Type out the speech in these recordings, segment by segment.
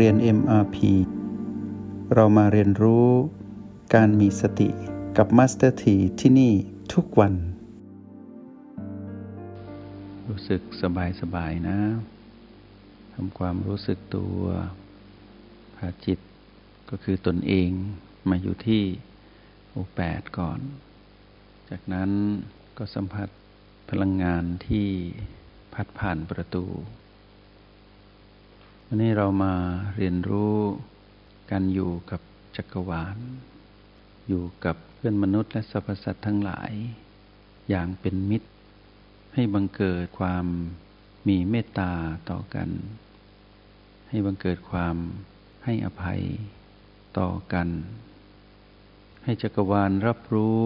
เรียน MRP เรามาเรียนรู้การมีสติกับ Master T ที่ที่นี่ทุกวัน รู้สึกสบายสบายนะทำความรู้สึกตัวพาจิตก็คือตนเองมาอยู่ที่โอแปดก่อน จากนั้นก็สัมผัสพลังงานที่พัดผ่านประตู วันนี้เรามาเรียนรู้การอยู่กับจักรวาล อยู่กับเพื่อนมนุษย์และสรรพสัตว์ทั้งหลาย อย่างเป็นมิตร ให้บังเกิดความมีเมตตาต่อกัน ให้บังเกิดความให้อภัยต่อกัน ให้จักรวาลรับรู้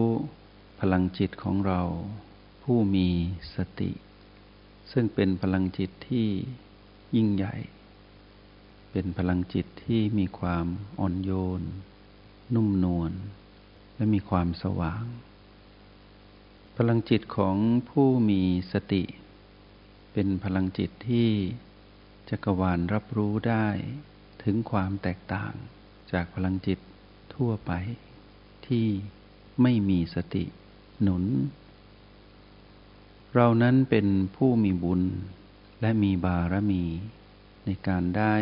พลังจิตของเรา ผู้มีสติ ซึ่งเป็นพลังจิตที่ยิ่งใหญ่ เป็นพลังจิตที่มีความอ่อนโยน นุ่มนวลและมีความสว่าง พลังจิตของผู้มีสติ เป็นพลังจิตที่จักรวาลรับรู้ได้ถึงความแตกต่างจากพลังจิตทั่วไปที่ไม่มีสติหนุน เรานั้นเป็นผู้มีบุญและมีบารมี ในการได้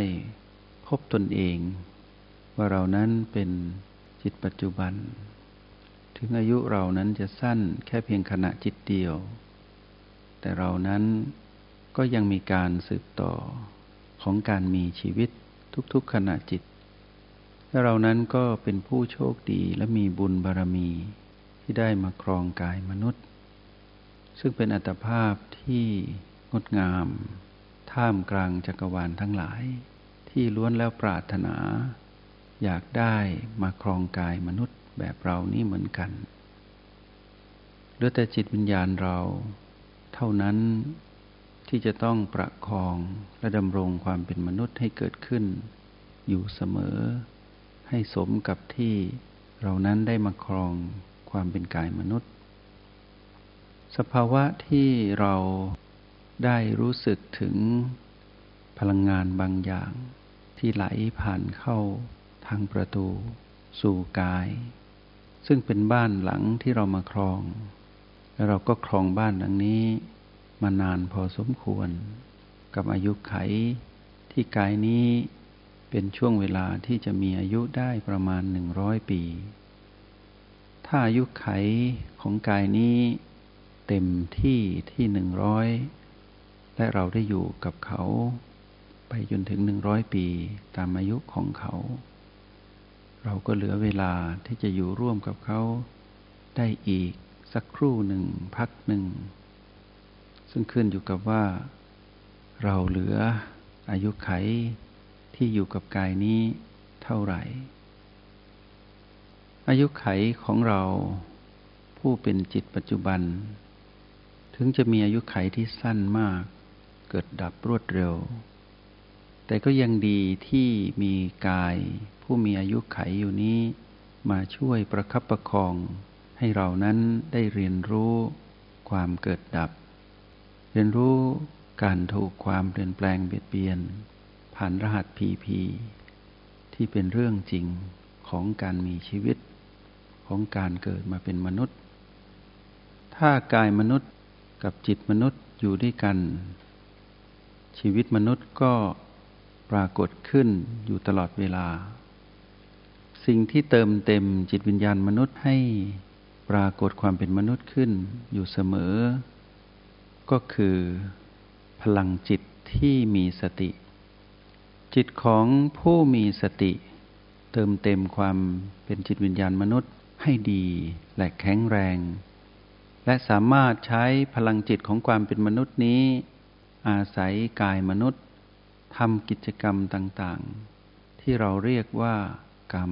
พบตนเอง ว่าเรานั้นเป็นจิตปัจจุบัน ถึงอายุเรานั้นจะสั้นแค่เพียงขณะจิตเดียว แต่เรานั้นก็ยังมีการสืบต่อของการมีชีวิตทุกๆขณะจิตและเรานั้นก็เป็นผู้โชคดีและมีบุญบารมีที่ได้มาครองกายมนุษย์ ซึ่งเป็นอัตภาพที่งดงาม ท่ามกลางจักรวาลทั้งหลาย ที่ล้วนแล้วปรารถนา อยากได้มาครองกายมนุษย์แบบเรานี่เหมือนกันเหลือแต่จิตวิญญาณเรา เท่านั้นที่จะต้องประคองและดำรงความเป็นมนุษย์ให้เกิดขึ้น อยู่เสมอ ให้สมกับที่เรานั้นได้มาครองความเป็นกายมนุษย์ สภาวะที่เรา ได้รู้สึกถึงพลังงานบางอย่าง ที่ไหลผ่านเข้าทางประตู สู่กาย ซึ่งเป็นบ้านหลังที่เรามาครอง และเราก็ครองบ้านหลังนี้ มานานพอสมควร กับอายุไขที่กายนี้เป็นช่วงเวลาที่จะมีอายุได้ประมาณหนึ่งร้อยปี ถ้าอายุไขของกายนี้เต็มที่ที่หนึ่งร้อย และเราได้อยู่กับเขา ไปจนถึงหนึ่งร้อยปีตามอายุของเขา เราก็เหลือเวลาที่จะอยู่ร่วมกับเขา ได้อีกสักครู่หนึ่งพักหนึ่ง ซึ่งขึ้นอยู่กับว่า เราเหลืออายุไขที่อยู่กับกายนี้เท่าไหร่ อายุไขของเราผู้เป็นจิตปัจจุบัน ถึงจะมีอายุไขที่สั้นมาก เกิดดับรวดเร็ว แต่ก็ยังดีที่มีกาย ผู้มีอายุไขอยู่นี้ มาช่วยประคับประคอง ให้เรานั้นได้เรียนรู้ความเกิดดับ เรียนรู้การถูกความเปลี่ยนแปลงเบียดเบียน ผ่านรหัสพีพีที่เป็นเรื่องจริงของการมีชีวิต ของการเกิดมาเป็นมนุษย์ ถ้ากายมนุษย์กับจิตมนุษย์อยู่ด้วยกัน ชีวิตมนุษย์ก็ปรากฏขึ้นอยู่ตลอดเวลา สิ่งที่เติมเต็มจิตวิญญาณมนุษย์ให้ปรากฏความเป็นมนุษย์ขึ้นอยู่เสมอ ก็คือพลังจิตที่มีสติ จิตของผู้มีสติ เติมเต็มความเป็นจิตวิญญาณมนุษย์ให้ดีและแข็งแรง และสามารถใช้พลังจิตของความเป็นมนุษย์นี้ อาศัยกายมนุษย์ทำกิจกรรมต่างๆ ที่เราเรียกว่ากรรม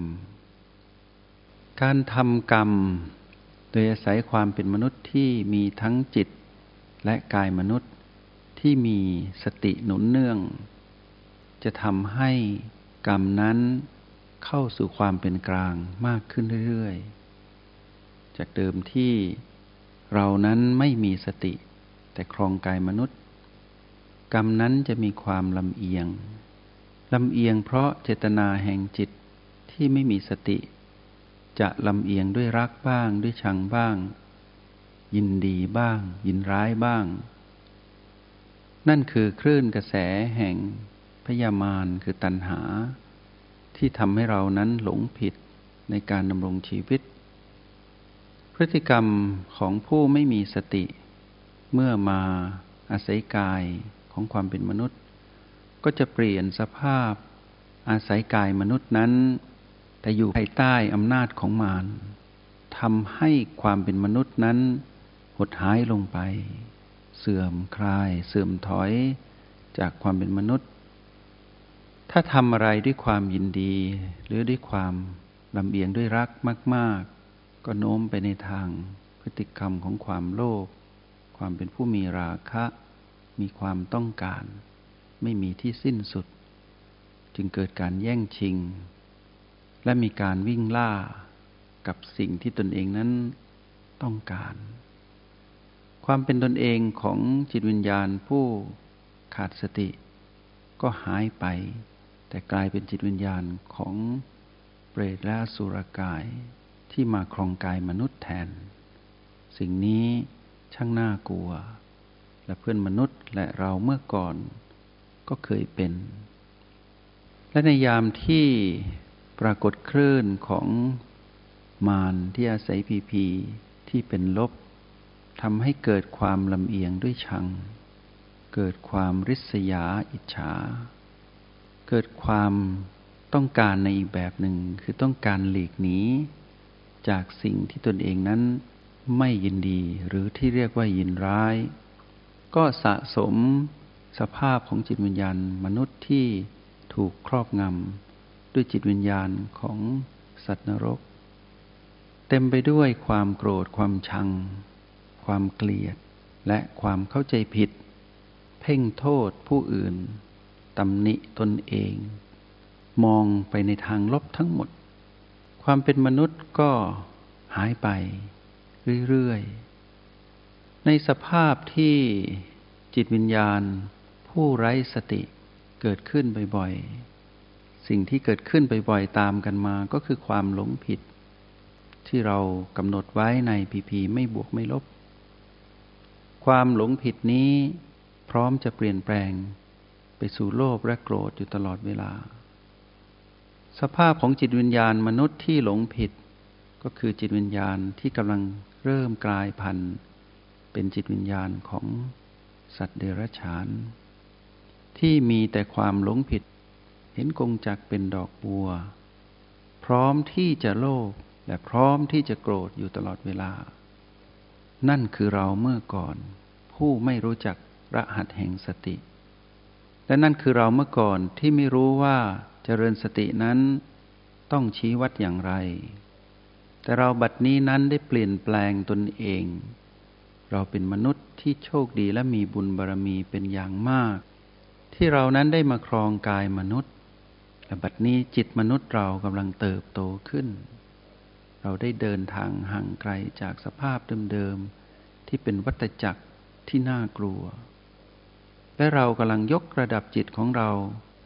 การทำกรรม โดยอาศัยความเป็นมนุษย์ที่มีทั้งจิต และกายมนุษย์ที่มีสติหนุนเนื่อง จะทำให้กรรมนั้นเข้าสู่ความเป็นกลางมากขึ้นเรื่อยๆ จากเดิมที่เรานั้นไม่มีสติ แต่ครองกายมนุษย์ รรมนั้นจะมีความลำเอียงลำเอียงเพราะเจตนาแห่งจิตที่ไม่มีสติ จะลำเอียงด้วยรักบ้างด้วยชังบ้าง ยินดีบ้าง ยินร้ายบ้าง นั่นคือคลื่นกระแสแห่งพยามารคือตัณหา ที่ทำให้เรานั้นหลงผิดในการดำรงชีวิต พฤติกรรมของผู้ไม่มีสติ เมื่อมาอาศัยกาย ของความเป็นมนุษย์ ก็จะเปลี่ยนสภาพ อาศัยกายมนุษย์นั้น แต่อยู่ภายใต้อำนาจของมารทำให้ความเป็นมนุษย์นั้น หดหายลงไป เสื่อมคลาย เสื่อมถอยจากความเป็นมนุษย์ ถ้าทำอะไรด้วยความยินดี หรือด้วยความลำเอียงด้วยรักมาก ๆ ก็โน้มไปในทางพฤติกรรมของความโลภความเป็นผู้มีราคะ มีความต้องการ ไม่มีที่สิ้นสุด จึงเกิดการแย่งชิง และมีการวิ่งล่ากับสิ่งที่ตนเองนั้นต้องการ ความเป็นตนเองของจิตวิญญาณผู้ขาดสติ ก็หายไป แต่กลายเป็นจิตวิญญาณของเปรตและสุรกายที่มาครองกายมนุษย์แทน สิ่งนี้ช่างน่ากลัว และเพื่อนมนุษย์และเราเมื่อก่อนก็เคยเป็น และในยามที่ปรากฏคลื่นของมารที่อาศัยพีพีที่เป็นลบทำให้เกิดความลำเอียงด้วยชัง เกิดความริษยาอิจฉา เกิดความต้องการในอีกแบบหนึ่งคือต้องการหลีกหนีจากสิ่งที่ตนเองนั้นไม่ยินดีหรือที่เรียกว่ายินร้าย ก็สะสมสภาพของจิตวิญญาณมนุษย์ที่ถูกครอบงำด้วยจิตวิญญาณของสัตว์นรก เต็มไปด้วยความโกรธความชัง ความเกลียด และความเข้าใจผิด เพ่งโทษผู้อื่นตำหนิตนเอง มองไปในทางลบทั้งหมด ความเป็นมนุษย์ก็หายไป เรื่อยๆ ในสภาพที่จิตวิญญาณ ผู้ไร้สติเกิดขึ้นบ่อยๆ สิ่งที่เกิดขึ้นบ่อยๆ ตามกันมาก็คือความหลงผิด ที่เรากำหนดไว้ในพีพีไม่บวกไม่ลบ ความหลงผิดนี้พร้อมจะเปลี่ยนแปลง ไปสู่โลภและโกรธอยู่ตลอดเวลา สภาพของจิตวิญญาณมนุษย์ที่หลงผิด ก็คือจิตวิญญาณที่กำลังเริ่มกลายพันธุ์ เป็นจิตวิญญาณของสัตว์เดรัจฉาน ที่มีแต่ความหลงผิด เห็นกงจักเป็นดอกบัว พร้อมที่จะโลภและพร้อมที่จะโกรธอยู่ตลอดเวลา นั่นคือเราเมื่อก่อน ผู้ไม่รู้จักรหัสแห่งสติ และนั่นคือเราเมื่อก่อนที่ไม่รู้ว่าเจริญสตินั้นต้องชี้วัดอย่างไร แต่เราบัดนี้นั้นได้เปลี่ยนแปลงตนเอง เราเป็นมนุษย์ที่โชคดีและมีบุญบารรมีเป็นอย่างมาก ที่เรานั้นได้มาครองกายมนุษย์และบัดนี้จิตมนุษย์เรากำลังเติบโตขึ้น เราได้เดินทางห่างไกลจากสภาพเดิมๆที่เป็นวัฏจักรที่น่ากลัว และเรากำลังยกระดับจิตของเรา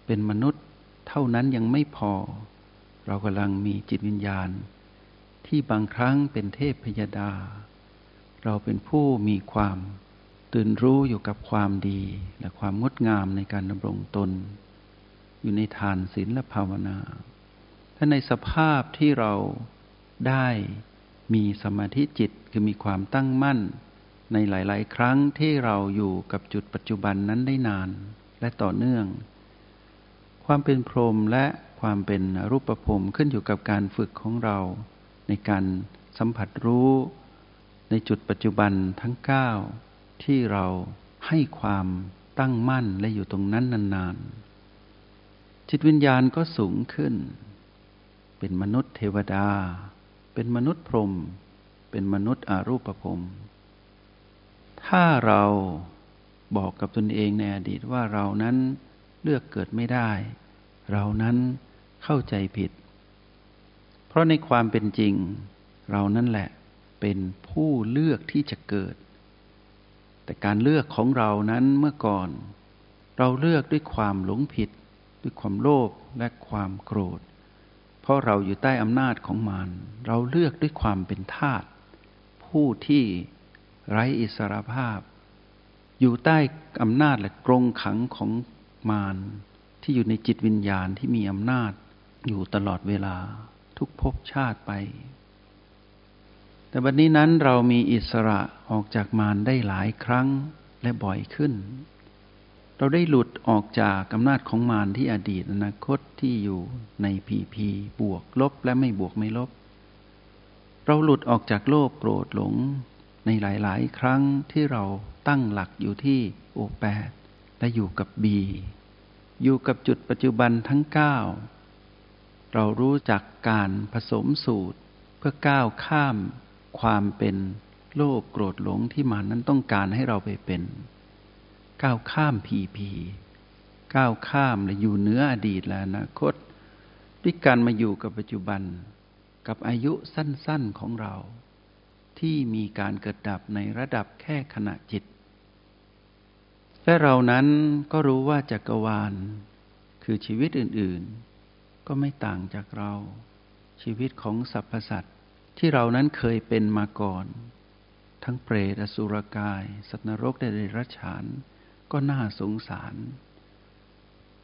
เป็นมนุษย์ เท่านั้นยังไม่พอ เรากำลังมีจิตวิญญาณ ที่บางครั้งเป็นเทพพยดา เราเป็นผู้มีความตื่นรู้อยู่กับความดี และความงดงามในการดำรงตน อยู่ในทานศีลและภาวนา ถ้าในสภาพที่เราได้มีสมาธิจิตคือมีความตั้งมั่น ในหลาย ๆ ครั้งที่เราอยู่กับจุดปัจจุบันนั้นได้นานและต่อเนื่อง ความเป็นพรหมและความเป็นรูปภพรมขึ้นอยู่กับการฝึกของเรา ในการสัมผัสรู้ ในจุดปัจจุบันทั้ง 9 ที่เราให้ความตั้งมั่นและอยู่ตรงนั้นนานๆ จิตวิญญาณก็สูงขึ้น เป็นมนุษย์เทวดา เป็นมนุษย์พรหม เป็นมนุษย์อารูปภพถ้าเราบอกกับตนเองในอดีตว่าเรานั้นเลือกเกิดไม่ได้ เรานั้นเข้าใจผิด เพราะในความเป็นจริง เรานั่นแหละ เป็นผู้เลือกที่จะเกิด แต่การเลือกของเรานั้นเมื่อก่อน เราเลือกด้วยความหลงผิด ด้วยความโลภและความโกรธ เพราะเราอยู่ใต้อำนาจของมารเราเลือกด้วยความเป็นทาสผู้ที่ไร้อิสรภาพ อยู่ใต้อำนาจและกรงขังของมารที่อยู่ในจิตวิญญาณที่มีอำนาจอยู่ตลอดเวลาทุกภพชาติไป แต่บัดนนี้นั้นเรามีอิสระออกจากมารได้หลายครั้งและบ่อยขึ้น เราได้หลุดออกจากอำนาจของมารที่อดีตอนาคตที่อยู่ในพีพีบวกลบและไม่บวกไม่ลบ เราหลุดออกจากโลภโกรธหลงในหลาย ๆ ครั้งที่เราตั้งหลักอยู่ที่โอแปดและอยู่กับบีอยู่กับจุดปัจจุบันทั้งเก้าเรารู้จักการผสมสูตรเพื่อก้าวข้าม ความเป็นโลภโกรธหลงที่มันนั้นต้องการให้เราไปเป็น ก้าวข้ามพีพีก้าวข้ามและอยู่เหนืออดีตและอนาคตด้วยการมาอยู่กับปัจจุบัน กับอายุสั้นๆของเรา ที่มีการเกิดดับในระดับแค่ขณะจิต และเรานั้นก็รู้ว่าจักรวาล คือชีวิตอื่นๆ ก็ไม่ต่างจากเรา ชีวิตของสรรพสัตว์ ที่เรานั้นเคยเป็นมาก่อน ทั้งเปรตอสุรกาย สัตว์นรกเดรัจฉาน ก็น่าสงสาร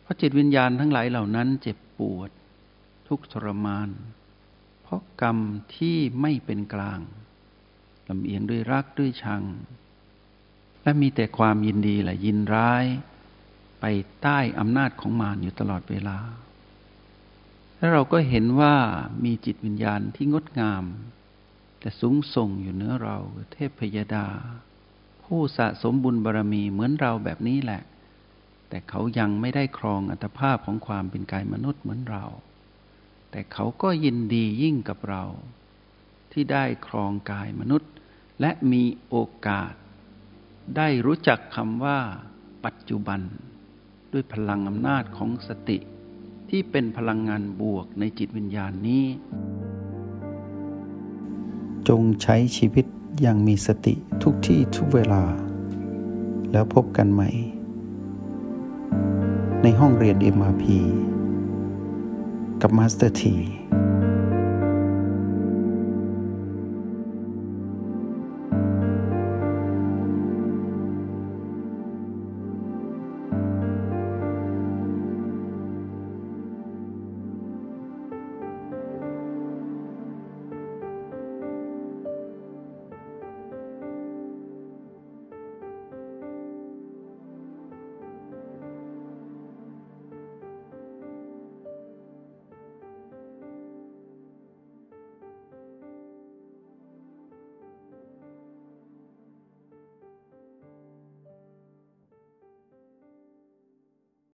เพราะจิตวิญญาณทั้งหลายเหล่านั้นเจ็บปวด ทุกทรมาน เพราะกรรมที่ไม่เป็นกลางลำเอียงด้วยรักด้วยชัง และมีแต่ความยินดีและยินร้าย ไปใต้อำนาจของมารอยู่ตลอดเวลา และเราก็เห็นว่ามีจิตวิญญาณที่งดงาม แต่สูงส่งอยู่เหนือเราเทพพยดา ผู้สะสมบุญบารรมีเหมือนเราแบบนี้แหละ แต่เขายังไม่ได้ครองอัตภาพของความเป็นกายมนุษย์เหมือนเรา แต่เขาก็ยินดียิ่งกับเรา ที่ได้ครองกายมนุษย์ และมีโอกาส ได้รู้จักคำว่า ปัจจุบัน ด้วยพลังอำนาจของสติ ที่เป็นพลังงานบวกในจิตวิญญาณนี้ จงใช้ชีวิตอย่างมีสติทุกที่ทุกเวลา แล้วพบกันใหม่ ในห้องเรียน MRP กับ Master T